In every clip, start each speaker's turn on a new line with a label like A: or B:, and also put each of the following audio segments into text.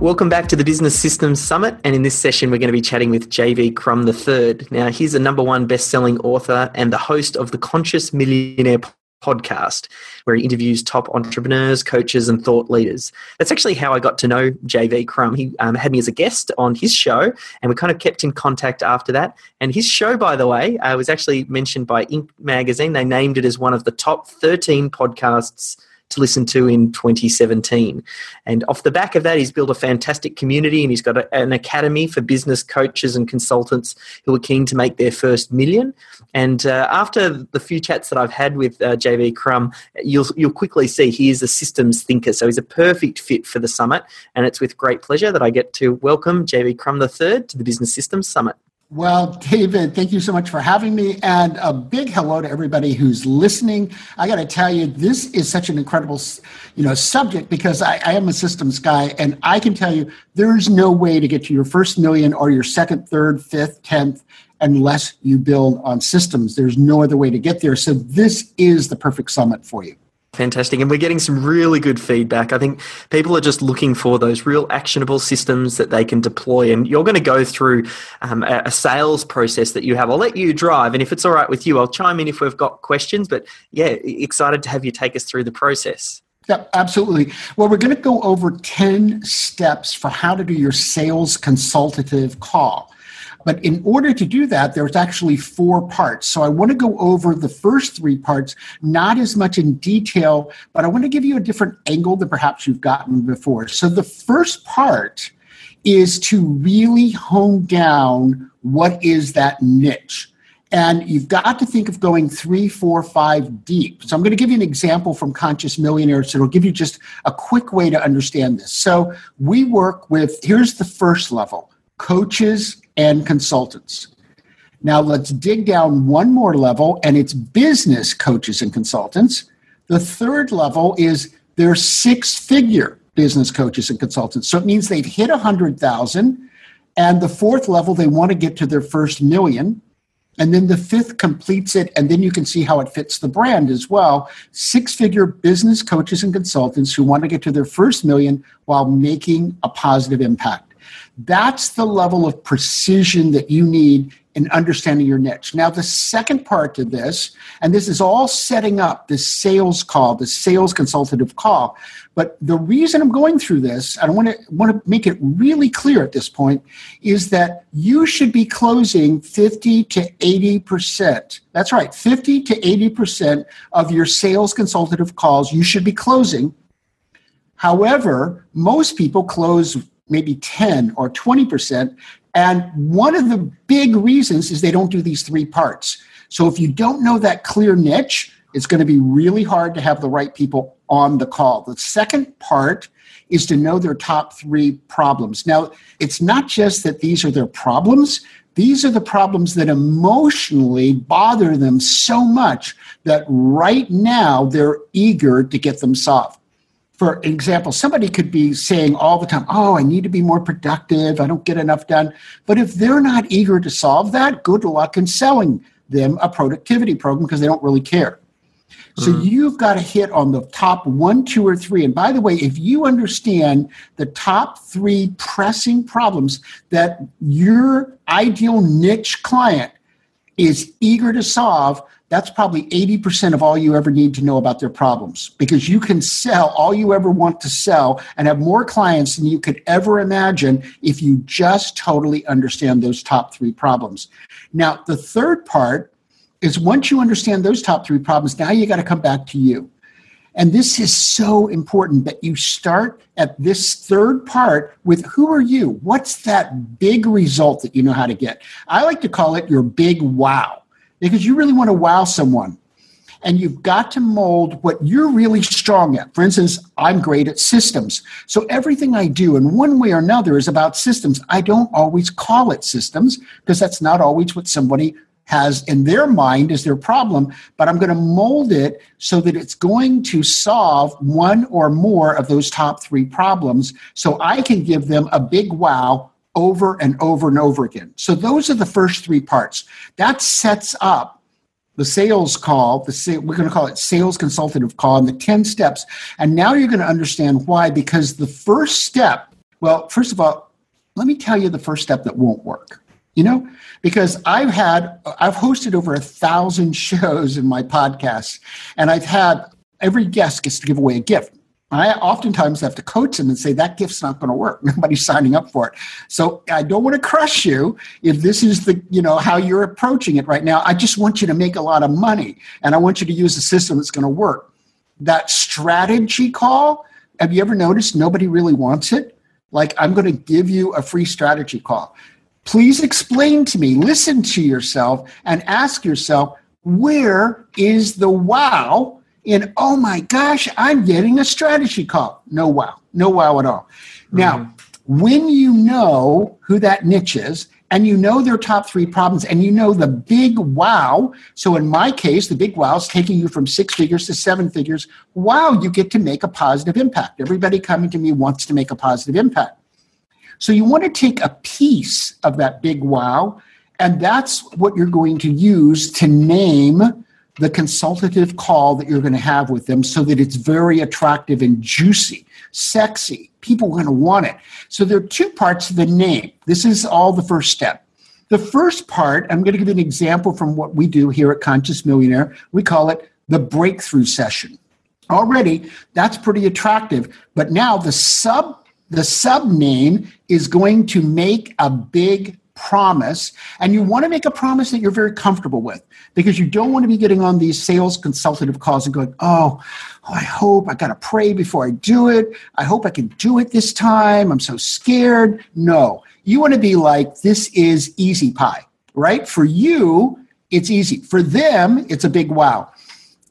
A: Welcome back to the Business Systems Summit. And in this session, we're going to be chatting with JV Crum III. Now, he's a number one best-selling author and the host of the Conscious Millionaire podcast, where he interviews top entrepreneurs, coaches, and thought leaders. That's actually how I got to know JV Crum. He um, had me as a guest on his show, and we kind of kept in contact after that. And his show, by the way, uh, was actually mentioned by Inc. magazine. They named it as one of the top 13 podcasts to listen to in 2017. And off the back of that, he's built a fantastic community and he's got a, an academy for business coaches and consultants who are keen to make their first million. And uh, after the few chats that I've had with uh, JV Crum, you'll, you'll quickly see he is a systems thinker. So he's a perfect fit for the summit. And it's with great pleasure that I get to welcome JV Crum III to the Business Systems Summit.
B: Well, David, thank you so much for having me. And a big hello to everybody who's listening. I got to tell you, this is such an incredible you know, subject because I, I, am a systems guy. And I can tell you, there's no way to get to your first million or your second, third, fifth, tenth unless you build on systems. There's no other way to get there. So this is the perfect summit for you.
A: Fantastic. And we're getting some really good feedback. I think people are just looking for those real actionable systems that they can deploy. And you're going to go through um, a sales process that you have. I'll let you drive. And if it's all right with you, I'll chime in if we've got questions. But yeah, excited to have you take us through the process.
B: Yeah, absolutely. Well, we're going to go over 10 steps for how to do your sales consultative call. But in order to do that, there's actually four parts. So I want to go over the first three parts, not as much in detail, but I want to give you a different angle than perhaps you've gotten before. So the first part is to really hone down what is that niche. And you've got to think of going three, four, five deep. So I'm going to give you an example from Conscious Millionaires. So it'll give you just a quick way to understand this. So we work with, here's the first level coaches and consultants. Now let's dig down one more level, and it's business coaches and consultants. The third level is their six figure business coaches and consultants. So it means they've hit a 100,000. And the fourth level, they want to get to their first million. And then the fifth completes it, and then you can see how it fits the brand as well. Six figure business coaches and consultants who want to get to their first million while making a positive impact. That's the level of precision that you need in understanding your niche. Now, the second part to this, and this is all setting up the sales call, the sales consultative call. But the reason I'm going through this, I want to want to make it really clear at this point, is that you should be closing 50 to 80 percent. That's right, 50 to 80 percent of your sales consultative calls you should be closing. However, most people close maybe 10 or 20%. And one of the big reasons is they don't do these three parts. So if you don't know that clear niche, it's going to be really hard to have the right people on the call. The second part is to know their top three problems. Now, it's not just that these are their problems, these are the problems that emotionally bother them so much that right now they're eager to get them solved for example, somebody could be saying all the time, Oh, I need to be more productive. I don't get enough done. But if they're not eager to solve that, good luck in selling them a productivity program because they don't really care. So mm-hmm. you've got to hit on the top one, two, or three. And by the way, if you understand the top three pressing problems that your ideal niche client is eager to solve, that's probably 80% of all you ever need to know about their problems because you can sell all you ever want to sell and have more clients than you could ever imagine if you just totally understand those top three problems. Now, the third part is once you understand those top three problems, now you got to come back to you. And this is so important that you start at this third part with who are you? What's that big result that you know how to get? I like to call it your big wow because you really want to wow someone. and you've got to mold what you're really strong at. For instance, I'm great at systems. So everything I do in one way or another is about systems. I don't always call it systems because that's not always what somebody has in their mind as their problem, but I'm going to mold it so that it's going to solve one or more of those top three problems so I can give them a big wow over and over and over again. So those are the first three parts. That sets up the sales call, the we're going to call it sales consultative call, and the 10 steps. And now you're going to understand why, because the first step, well, first of all, let me tell you the first step that won't work. You know, because I've had, I've hosted over a thousand shows in my podcast, and I've had every guest gets to give away a gift. I oftentimes have to coach them and say that gift's not going to work. Nobody's signing up for it. So I don't want to crush you if this is the you know how you're approaching it right now. I just want you to make a lot of money, and I want you to use a system that's going to work. That strategy call. Have you ever noticed nobody really wants it? Like I'm going to give you a free strategy call. Please explain to me. Listen to yourself and ask yourself where is the wow in, oh my gosh, I'm getting a strategy call. No wow, no wow at all. Mm-hmm. Now, when you know who that niche is, and you know their top three problems, and you know the big wow. So, in my case, the big wow is taking you from six figures to seven figures. Wow, you get to make a positive impact. Everybody coming to me wants to make a positive impact. So, you want to take a piece of that big wow, and that's what you're going to use to name the consultative call that you're going to have with them so that it's very attractive and juicy, sexy. People are going to want it. So there are two parts of the name. This is all the first step. The first part, I'm going to give you an example from what we do here at Conscious Millionaire. We call it the breakthrough session. Already, that's pretty attractive. But now the sub the sub name is going to make a big promise and you want to make a promise that you're very comfortable with because you don't want to be getting on these sales consultative calls and going oh, oh i hope i got to pray before i do it. I hope i can do it this time. I'm so scared. No. You want to be like this is easy pie right? For you it's easy. For them it's a big wow.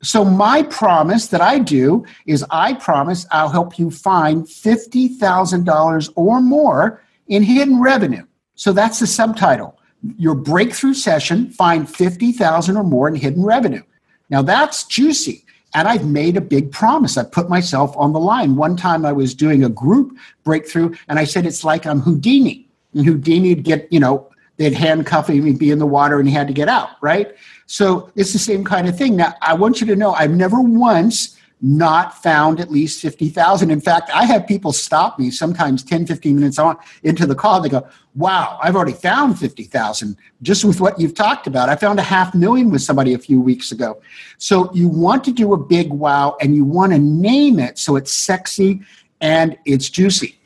B: So my promise that I do is I promise I'll help you find $50,000 or more in hidden revenue. So that's the subtitle. Your breakthrough session, find 50,000 or more in hidden revenue. Now that's juicy. And I've made a big promise. I put myself on the line. One time I was doing a group breakthrough and I said, it's like I'm Houdini. And Houdini'd get, you know, they'd handcuff him, he'd be in the water and he had to get out, right? So it's the same kind of thing. Now, I want you to know I've never once not found at least 50,000. In fact, I have people stop me sometimes 10, 15 minutes on into the call. They go, wow, I've already found 50,000 just with what you've talked about. I found a half million with somebody a few weeks ago. So you want to do a big wow and you want to name it so it's sexy and it's juicy.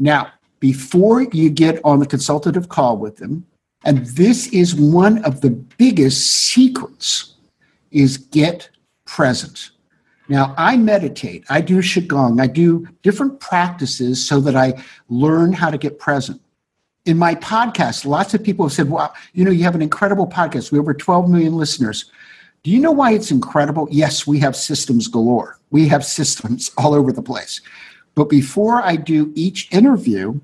B: Now, before you get on the consultative call with them, and this is one of the biggest secrets, is get present now, I meditate, I do Qigong, I do different practices so that I learn how to get present. In my podcast, lots of people have said, Wow, you know, you have an incredible podcast. We have over 12 million listeners. Do you know why it's incredible? Yes, we have systems galore. We have systems all over the place. But before I do each interview,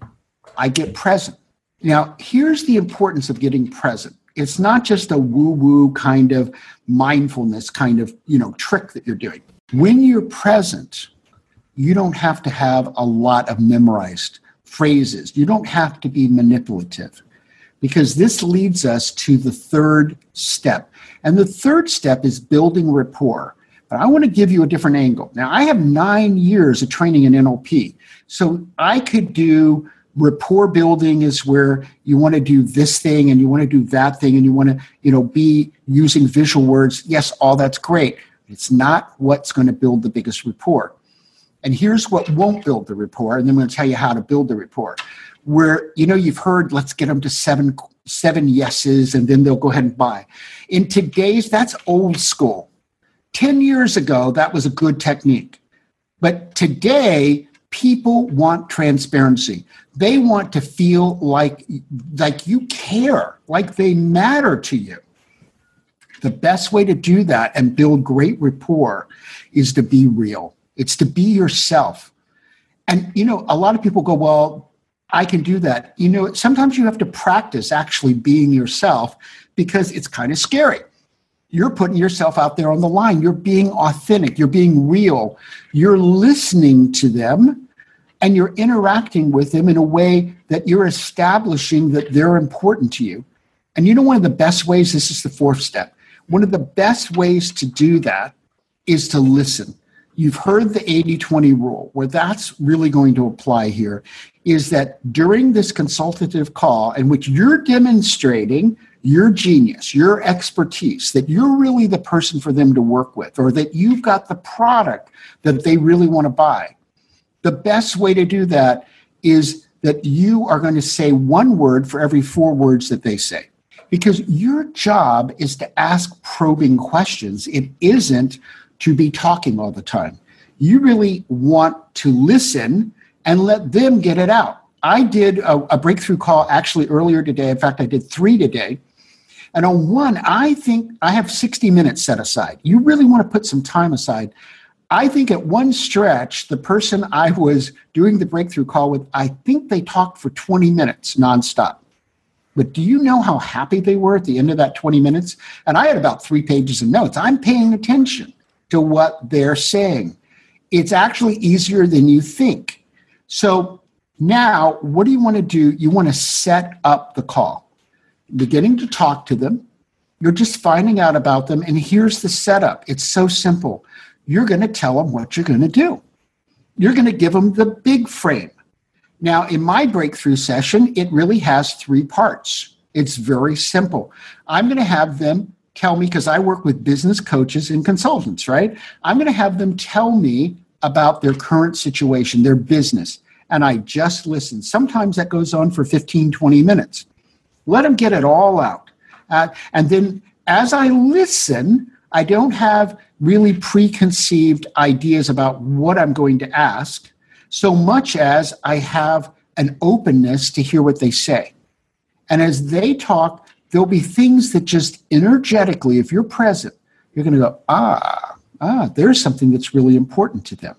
B: I get present. Now, here's the importance of getting present. It's not just a woo-woo kind of mindfulness kind of, you know, trick that you're doing. When you're present, you don't have to have a lot of memorized phrases. You don't have to be manipulative because this leads us to the third step. And the third step is building rapport. But I want to give you a different angle. Now, I have nine years of training in NLP. So I could do rapport building is where you want to do this thing and you want to do that thing and you want to, you know, be using visual words. Yes, all that's great. It's not what's going to build the biggest rapport. And here's what won't build the rapport, and then I'm going to tell you how to build the rapport. Where you know you've heard, let's get them to seven seven yeses, and then they'll go ahead and buy. In today's, that's old school. Ten years ago, that was a good technique, but today people want transparency. They want to feel like like you care, like they matter to you The best way to do that and build great rapport is to be real. It's to be yourself. And, you know, a lot of people go, well, I can do that. You know, sometimes you have to practice actually being yourself because it's kind of scary. You're putting yourself out there on the line. You're being authentic. You're being real. You're listening to them and you're interacting with them in a way that you're establishing that they're important to you. And you know, one of the best ways, this is the fourth step, one of the best ways to do that is to listen. You've heard the 80 20 rule, where that's really going to apply here is that during this consultative call, in which you're demonstrating your genius, your expertise, that you're really the person for them to work with, or that you've got the product that they really want to buy. The best way to do that is that you are going to say one word for every four words that they say. Because your job is to ask probing questions. It isn't to be talking all the time. You really want to listen and let them get it out. I did a, a, breakthrough call actually earlier today. In fact, I did three today. And on one, I think I have 60 minutes set aside. You really want to put some time aside. I think at one stretch, the person I was doing the breakthrough call with, I think they talked for 20 minutes nonstop. But do you know how happy they were at the end of that 20 minutes? And I had about three pages of notes. I'm paying attention to what they're saying. It's actually easier than you think. So now, what do you want to do? You want to set up the call, beginning to talk to them. You're just finding out about them. And here's the setup it's so simple. You're going to tell them what you're going to do, you're going to give them the big frame. Now, in my breakthrough session, it really has three parts. It's very simple. I'm going to have them tell me, because I work with business coaches and consultants, right? I'm going to have them tell me about their current situation, their business, and I just listen. Sometimes that goes on for 15, 20 minutes. Let them get it all out. Uh, and then as I listen, I don't have really preconceived ideas about what I'm going to ask so much as I have an openness to hear what they say. And as they talk, there'll be things that just energetically, if you're present, you're going to go, ah, ah, there's something that's really important to them.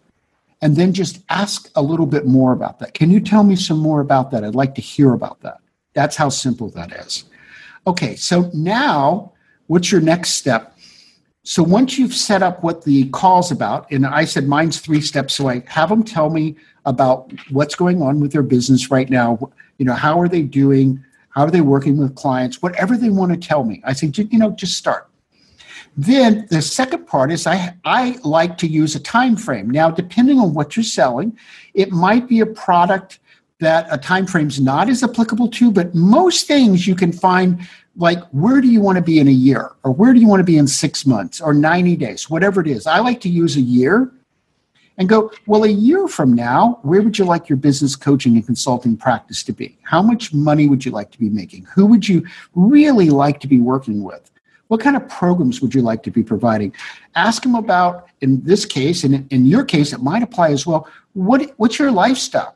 B: And then just ask a little bit more about that. Can you tell me some more about that? I'd like to hear about that. That's how simple that is. Okay, so now what's your next step? So once you've set up what the call's about, and I said mine's three steps, so I have them tell me about what's going on with their business right now. You know, how are they doing? How are they working with clients? Whatever they want to tell me. I say, you know, just start. Then the second part is I, I like to use a time frame. Now, depending on what you're selling, it might be a product that a time frame's not as applicable to, but most things you can find like where do you want to be in a year or where do you want to be in six months or 90 days, whatever it is. I like to use a year and go, well, a year from now, where would you like your business coaching and consulting practice to be? How much money would you like to be making? Who would you really like to be working with? What kind of programs would you like to be providing? Ask them about, in this case, and in your case, it might apply as well. What, what's your lifestyle?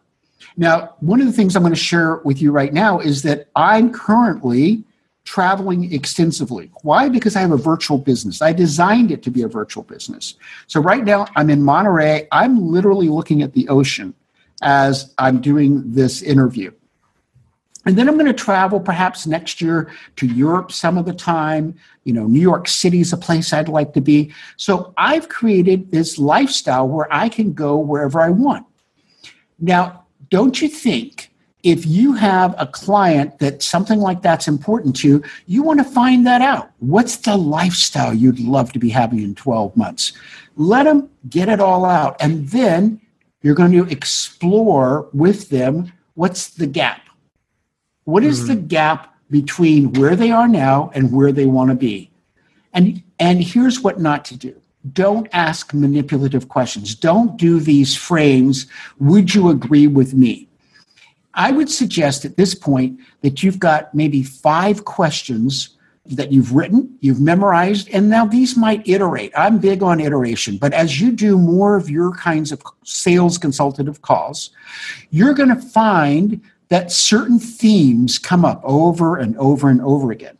B: Now, one of the things I'm going to share with you right now is that I'm currently traveling extensively. Why? Because I have a virtual business. I designed it to be a virtual business. So right now I'm in Monterey. I'm literally looking at the ocean as I'm doing this interview. And then I'm going to travel perhaps next year to Europe some of the time. You know, New York City is a place I'd like to be. So I've created this lifestyle where I can go wherever I want. Now, don't you think if you have a client that something like that's important to, you you want to find that out. What's the lifestyle you'd love to be having in 12 months? Let them get it all out. And then you're going to explore with them what's the gap what is mm-hmm. the gap between where they are now and where they want to be? And and here's what not to do. Don't ask manipulative questions. Don't do these frames. Would you agree with me? I would suggest at this point that you've got maybe five questions that you've written, you've memorized, and now these might iterate. I'm big on iteration, but as you do more of your kinds of sales consultative calls, you're going to find that certain themes come up over and over and over again.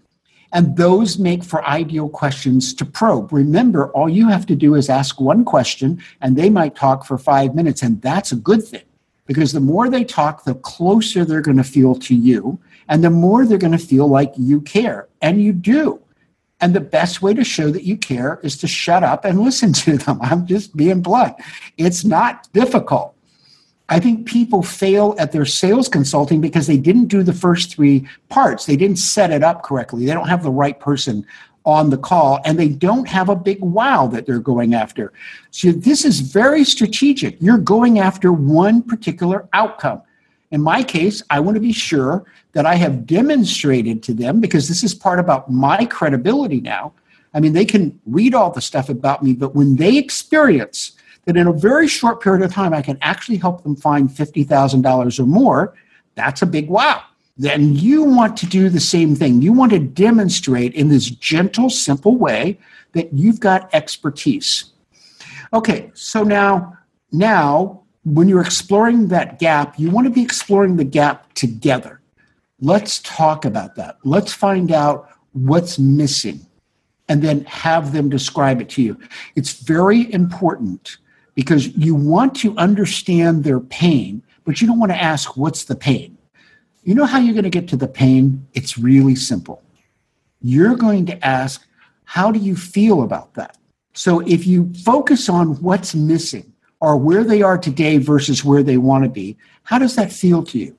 B: And those make for ideal questions to probe. Remember, all you have to do is ask one question, and they might talk for five minutes, and that's a good thing because the more they talk, the closer they're going to feel to you, and the more they're going to feel like you care. And you do. And the best way to show that you care is to shut up and listen to them. I'm just being blunt. It's not difficult. I think people fail at their sales consulting because they didn't do the first three parts. They didn't set it up correctly. They don't have the right person on the call and they don't have a big wow that they're going after. So this is very strategic. You're going after one particular outcome. In my case, I want to be sure that I have demonstrated to them because this is part about my credibility now. I mean, they can read all the stuff about me, but when they experience that in a very short period of time, I can actually help them find $50,000 or more, that's a big wow. Then you want to do the same thing. You want to demonstrate in this gentle, simple way that you've got expertise. Okay, so now, now when you're exploring that gap, you want to be exploring the gap together. Let's talk about that. Let's find out what's missing and then have them describe it to you. It's very important because you want to understand their pain, but you don't want to ask, What's the pain? You know how you're going to get to the pain? It's really simple. You're going to ask, How do you feel about that? So if you focus on what's missing or where they are today versus where they want to be, how does that feel to you?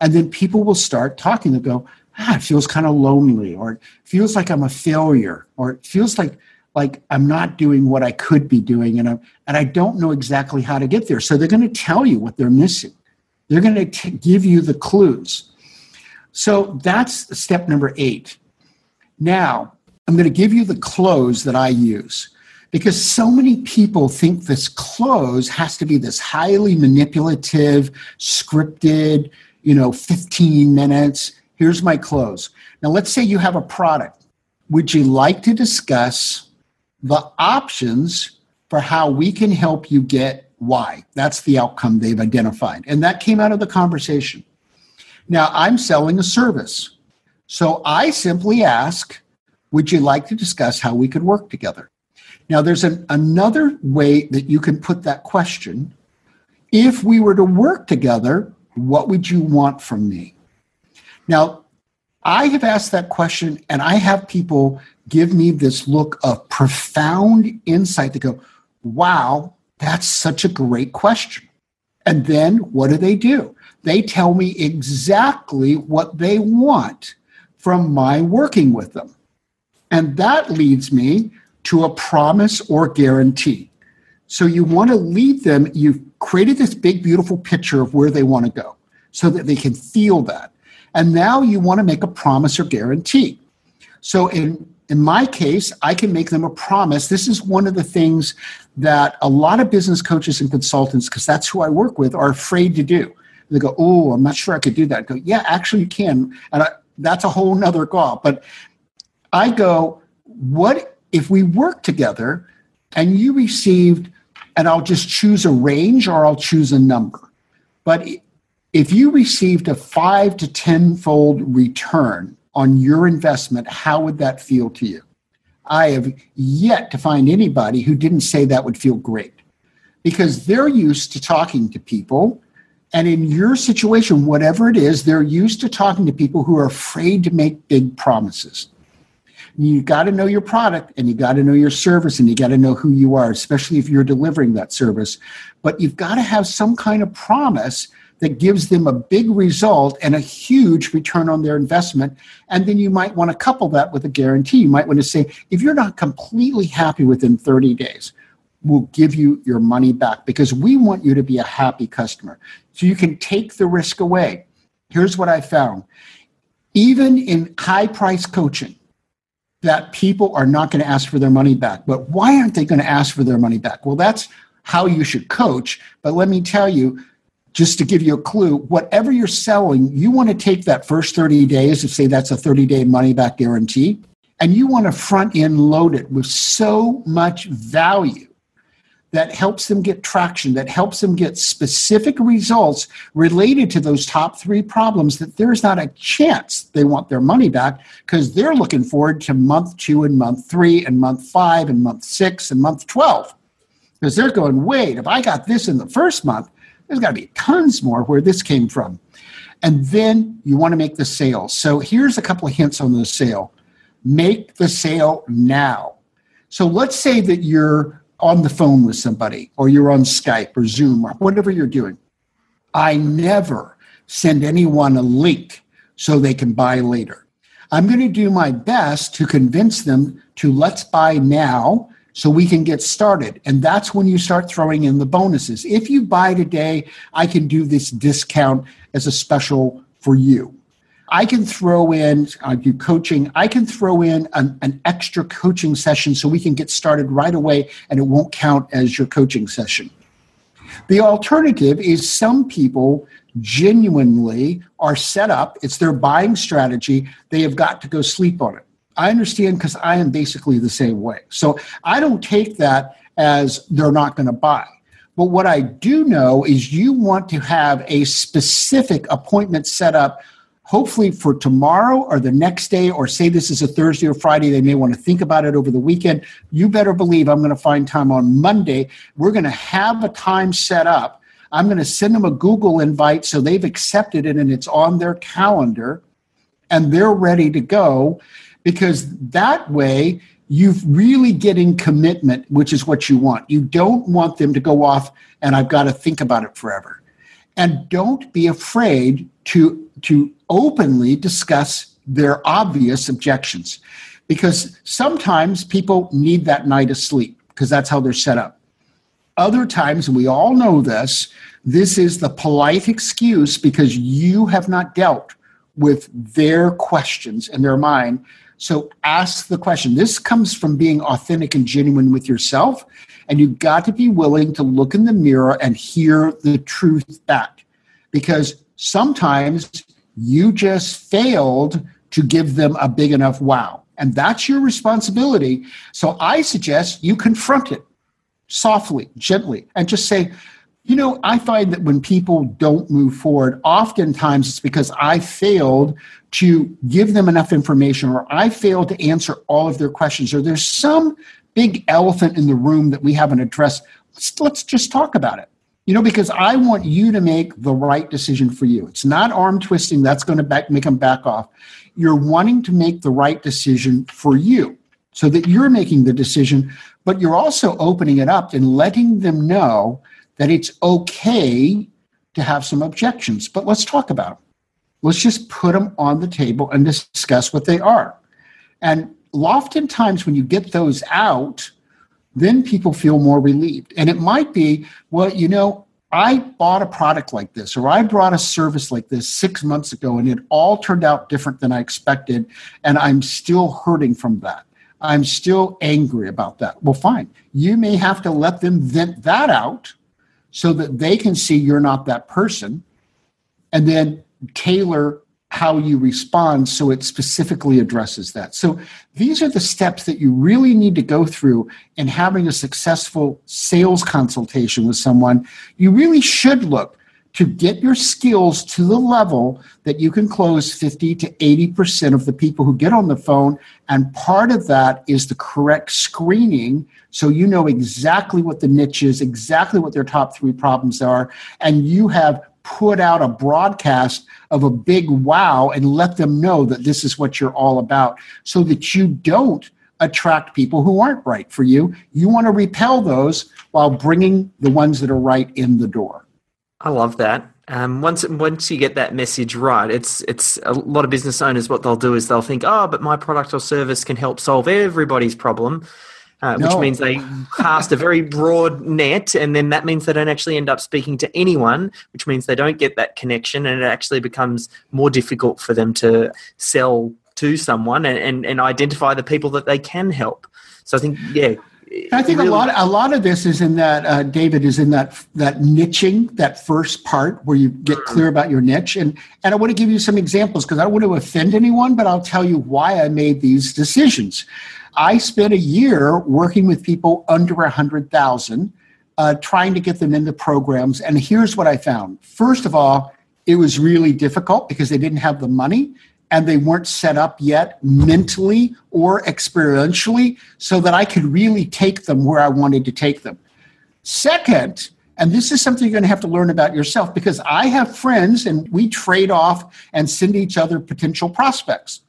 B: And then people will start talking. They'll go, ah, it feels kind of lonely, or it feels like I'm a failure, or it feels like like I'm not doing what I could be doing and I'm and I don't know exactly how to get there. So they're going to tell you what they're missing. They're going to give you the clues. So that's step number 8. Now, I'm going to give you the close that I use because so many people think this close has to be this highly manipulative, scripted, you know, 15 minutes. Here's my close. Now, let's say you have a product. Would you like to discuss the options for how we can help you get why. That's the outcome they've identified. And that came out of the conversation. Now, I'm selling a service. So I simply ask, would you like to discuss how we could work together? Now, there's an, another way that you can put that question. If we were to work together, what would you want from me? Now, I have asked that question and I have people give me this look of profound insight to go, wow, that's such a great question. And then what do they do? They tell me exactly what they want from my working with them. And that leads me to a promise or guarantee. So you want to lead them, you've created this big, beautiful picture of where they want to go so that they can feel that. And now you want to make a promise or guarantee. So in in my case, I can make them a promise. This is one of the things that a lot of business coaches and consultants, because that's who I work with, are afraid to do. They go, "Oh, I'm not sure I could do that." I go, "Yeah, actually, you can," and I, that's a whole nother call. But I go, "What if we work together, and you received?" And I'll just choose a range, or I'll choose a number. But if you received a five to tenfold return on your investment, how would that feel to you? I have yet to find anybody who didn't say that would feel great because they're used to talking to people. And in your situation, whatever it is, they're used to talking to people who are afraid to make big promises. You've got to know your product and you got to know your service and you got to know who you are, especially if you're delivering that service. But you've got to have some kind of promise that gives them a big result and a huge return on their investment. And then you might want to couple that with a guarantee. You might want to say, if you're not completely happy within 30 days, we'll give you your money back because we want you to be a happy customer. So you can take the risk away. Here's what I found even in high price coaching, that people are not going to ask for their money back. But why aren't they going to ask for their money back? Well, that's how you should coach. But let me tell you, just to give you a clue, whatever you're selling, you want to take that first 30 days, if say that's a 30 day money back guarantee, and you want to front end load it with so much value that helps them get traction, that helps them get specific results related to those top three problems, that there's not a chance they want their money back because they're looking forward to month two and month three and month five and month six and month 12. Because they're going, wait, if I got this in the first month, there's got to be tons more where this came from. And then you want to make the sale. So here's a couple of hints on the sale make the sale now. So let's say that you're on the phone with somebody or you're on Skype or Zoom or whatever you're doing. I never send anyone a link so they can buy later. I'm going to do my best to convince them to let's buy now so we can get started. And that's when you start throwing in the bonuses. If you buy today, I can do this discount as a special for you. I can throw in, I do coaching, I can throw in an, an, extra coaching session so we can get started right away and it won't count as your coaching session. The alternative is some people genuinely are set up, it's their buying strategy, they have got to go sleep on it. I understand because I am basically the same way. So I don't take that as they're not going to buy. But what I do know is you want to have a specific appointment set up hopefully for tomorrow or the next day, or say this is a Thursday or Friday, they may want to think about it over the weekend. You better believe I'm going to find time on Monday. We're going to have a time set up. I'm going to send them a Google invite so they've accepted it and it's on their calendar and they're ready to go because that way you're really getting commitment, which is what you want. You don't want them to go off and I've got to think about it forever. And don't be afraid to, to openly discuss their obvious objections because sometimes people need that night of sleep because that's how they're set up. Other times, we all know this, this is the polite excuse because you have not dealt with their questions in their mind. So ask the question. This comes from being authentic and genuine with yourself. And you've got to be willing to look in the mirror and hear the truth back. Because sometimes you just failed to give them a big enough wow. And that's your responsibility. So I suggest you confront it softly, gently, and just say, you know, I find that when people don't move forward, oftentimes it's because I failed to give them enough information or I failed to answer all of their questions or there's some big elephant in the room that we haven't addressed. Let's, let's just talk about it. You know, because I want you to make the right decision for you. It's not arm twisting that's going to back, make them back off. You're wanting to make the right decision for you so that you're making the decision, but you're also opening it up and letting them know that it's okay to have some objections. But let's talk about them. Let's just put them on the table and discuss what they are. And oftentimes, when you get those out, then people feel more relieved. And it might be, well, you know, I bought a product like this, or I brought a service like this six months ago, and it all turned out different than I expected, and I'm still hurting from that. I'm still angry about that. Well, fine. You may have to let them vent that out so that they can see you're not that person, and then tailor how you respond so it specifically addresses that. So these are the steps that you really need to go through in having a successful sales consultation with someone. You really should look to get your skills to the level that you can close 50 to 80% of the people who get on the phone. And part of that is the correct screening. So you know exactly what the niche is, exactly what their top three problems are, and you have put out a broadcast of a big wow and let them know that this is what you're all about so that you don't attract people who aren't right for you. You want to repel those while bringing the ones that are right in the door.
A: I love that. Um, once once you get that message right, it's it's a lot of business owners. What they'll do is they'll think, oh, but my product or service can help solve everybody's problem, uh, no. which means they cast a very broad net, and then that means they don't actually end up speaking to anyone, which means they don't get that connection, and it actually becomes more difficult for them to sell to someone and, and, and identify the people that they can help. So I think, yeah,
B: I think really, a lot a lot of this is in that uh, David is in that that niching that first part where you get mm. clear about your niche and and I want to give you some examples because I don't want to offend anyone but I'll tell you why I made these decisions. I spent a year working with people under a hundred thousand uh, trying to get them into programs. And here's what I found. First of all, it was really difficult because they didn't have the money and they weren't set up yet mentally or experientially so that I could really take them where I wanted to take them. Second, and this is something you're going to have to learn about yourself because I have friends and we trade off and send each other potential prospects.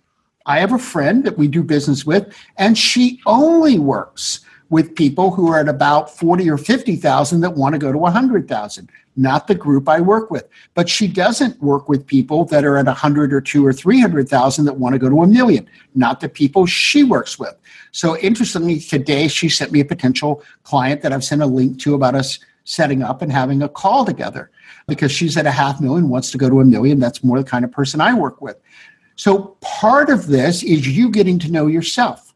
B: I have a friend that we do business with, and she only works with people who are at about 40 or 50,000 that want to go to 100,000, not the group I work with. But she doesn't work with people that are at 100 or 2 or 300,000 that want to go to a million, not the people she works with. So interestingly, today she sent me a potential client that I've sent a link to about us setting up and having a call together because she's at a half million, wants to go to a million. That's more the kind of person I work with. So part of this is you getting to know yourself.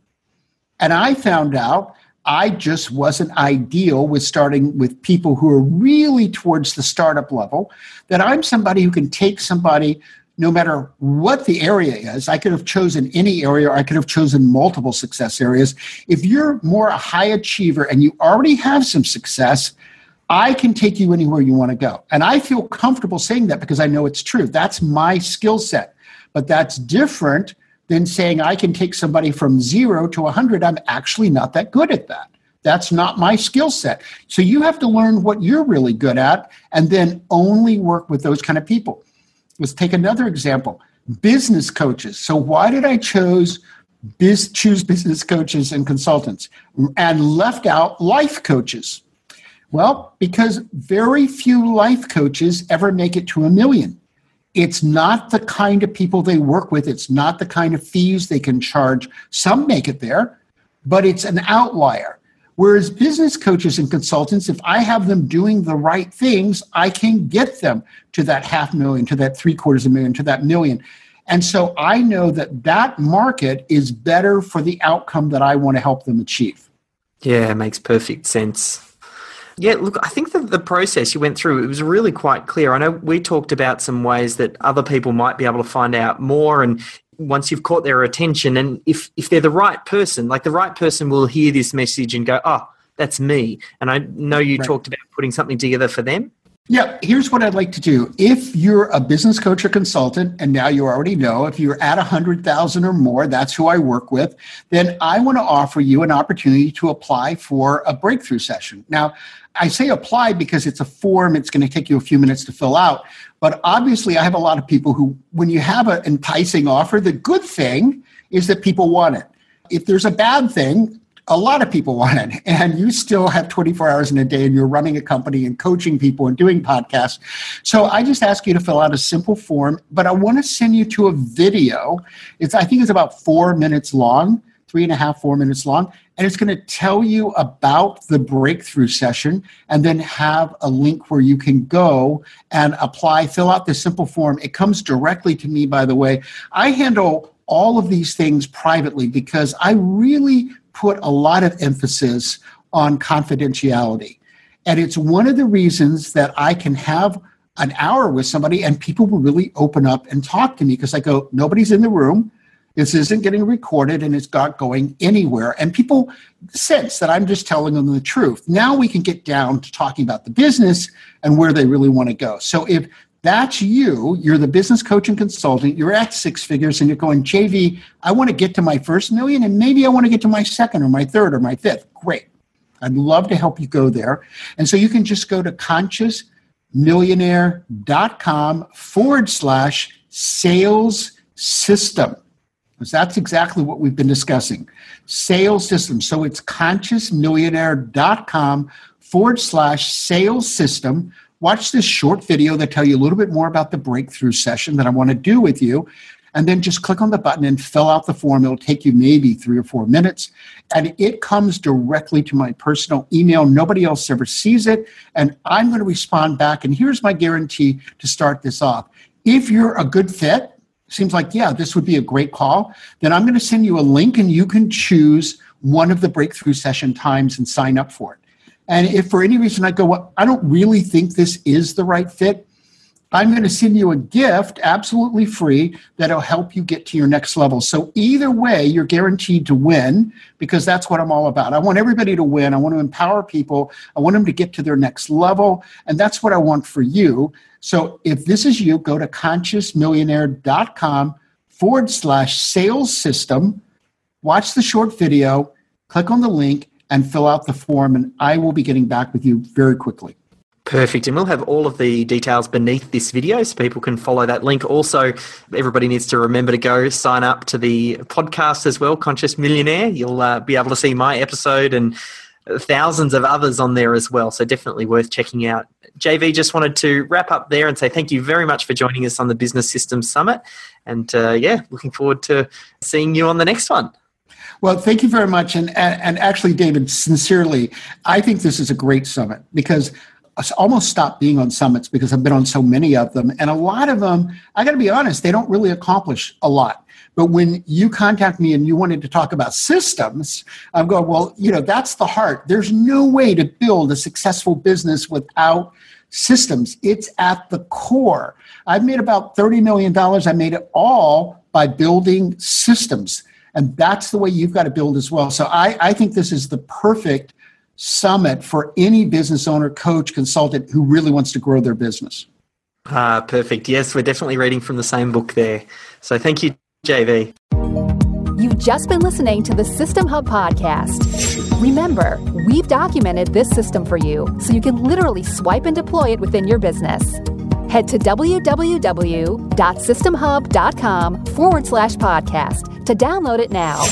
B: And I found out I just wasn't ideal with starting with people who are really towards the startup level, that I'm somebody who can take somebody no matter what the area is. I could have chosen any area, or I could have chosen multiple success areas. If you're more a high achiever and you already have some success, I can take you anywhere you want to go. And I feel comfortable saying that because I know it's true. That's my skill set. But that's different than saying I can take somebody from zero to 100. I'm actually not that good at that. That's not my skill set. So you have to learn what you're really good at and then only work with those kind of people. Let's take another example business coaches. So, why did I choose biz, choose business coaches and consultants and left out life coaches? Well, because very few life coaches ever make it to a million. It's not the kind of people they work with, it's not the kind of fees they can charge. Some make it there, but it's an outlier. Whereas business coaches and consultants, if I have them doing the right things, I can get them to that half million, to that three quarters of a million, to that million. And so I know that that market is better for the outcome that I want to help them achieve.
A: Yeah, makes perfect sense. Yeah, look, I think the, the process you went through, it was really quite clear. I know we talked about some ways that other people might be able to find out more and once you've caught their attention and if, if they're the right person, like the right person will hear this message and go, oh, that's me. And I know you right. talked about putting something together for them.
B: Yeah, here's what I'd like to do. If you're a business coach or consultant, and now you already know, if you're at 100,000 or more, that's who I work with, then I want to offer you an opportunity to apply for a breakthrough session. Now, I say apply because it's a form, it's going to take you a few minutes to fill out. But obviously, I have a lot of people who, when you have an enticing offer, the good thing is that people want it. If there's a bad thing, a lot of people want it. And you still have 24 hours in a day and you're running a company and coaching people and doing podcasts. So i just ask you to fill out a simple form but i want to send you to a video. It's i think it's about four minutes long three and a half four minutes long and it's going to tell you about the breakthrough session and then have a link where you can go and apply fill out this simple form. It comes directly to me by the way. I handle all of these things privately because I really put a lot of emphasis on confidentiality. And it's one of the reasons that I can have an hour with somebody and people will really open up and talk to me because I go, nobody's in the room. This isn't getting recorded and it's not going anywhere. And people sense that I'm just telling them the truth. Now we can get down to talking about the business and where they really want to go. So if that's you. You're the business coach and consultant. You're at six figures and you're going, JV, I want to get to my first million and maybe I want to get to my second or my third or my fifth. Great. I'd love to help you go there. And so you can just go to consciousmillionaire.com forward slash sales system. Because that's exactly what we've been discussing. Sales system. So it's consciousmillionaire.com forward slash sales system watch this short video that tell you a little bit more about the breakthrough session that I want to do with you. And then just click on the button and fill out the form. It'll take you maybe three or four minutes. And it comes directly to my personal email. Nobody else ever sees it. And I'm going to respond back. And here's my guarantee to start this off. If you're a good fit, seems like, yeah, this would be a great call, then I'm going to send you a link and you can choose one of the breakthrough session times and sign up for it. And if for any reason I go, well, I don't really think this is the right fit, I'm going to send you a gift absolutely free that'll help you get to your next level. So, either way, you're guaranteed to win because that's what I'm all about. I want everybody to win. I want to empower people. I want them to get to their next level. And that's what I want for you. So, if this is you, go to consciousmillionaire.com forward slash sales system, watch the short video, click on the link, and fill out the form. And I will be getting back with you very quickly.
A: Perfect. And we'll have all of the details beneath this video so people can follow that link. Also, everybody needs to remember to go sign up to the podcast as well, Conscious Millionaire. You'll uh, be able to see my episode and thousands of others on there as well. So, definitely worth checking out. JV just wanted to wrap up there and say thank you very much for joining us on the Business Systems Summit. And uh, yeah, looking forward to seeing you on the next one.
B: Well, thank you very much. And, and actually, David, sincerely, I think this is a great summit because I almost stopped being on summits because I've been on so many of them. And a lot of them, I got to be honest, they don't really accomplish a lot. But when you contact me and you wanted to talk about systems, I'm going, well, you know, that's the heart. There's no way to build a successful business without systems. It's at the core. I've made about $30 million. I made it all by building systems. And that's the way you've got to build as well. So I, I think this is the perfect summit for any business owner, coach, consultant who really wants to grow their business.
A: Ah, perfect. Yes, we're definitely reading from the same book there. So thank you, JV.
C: You've just been listening to the System Hub podcast. Remember, we've documented this system for you so you can literally swipe and deploy it within your business. Head to www.systemhub.com forward slash podcast to download it now.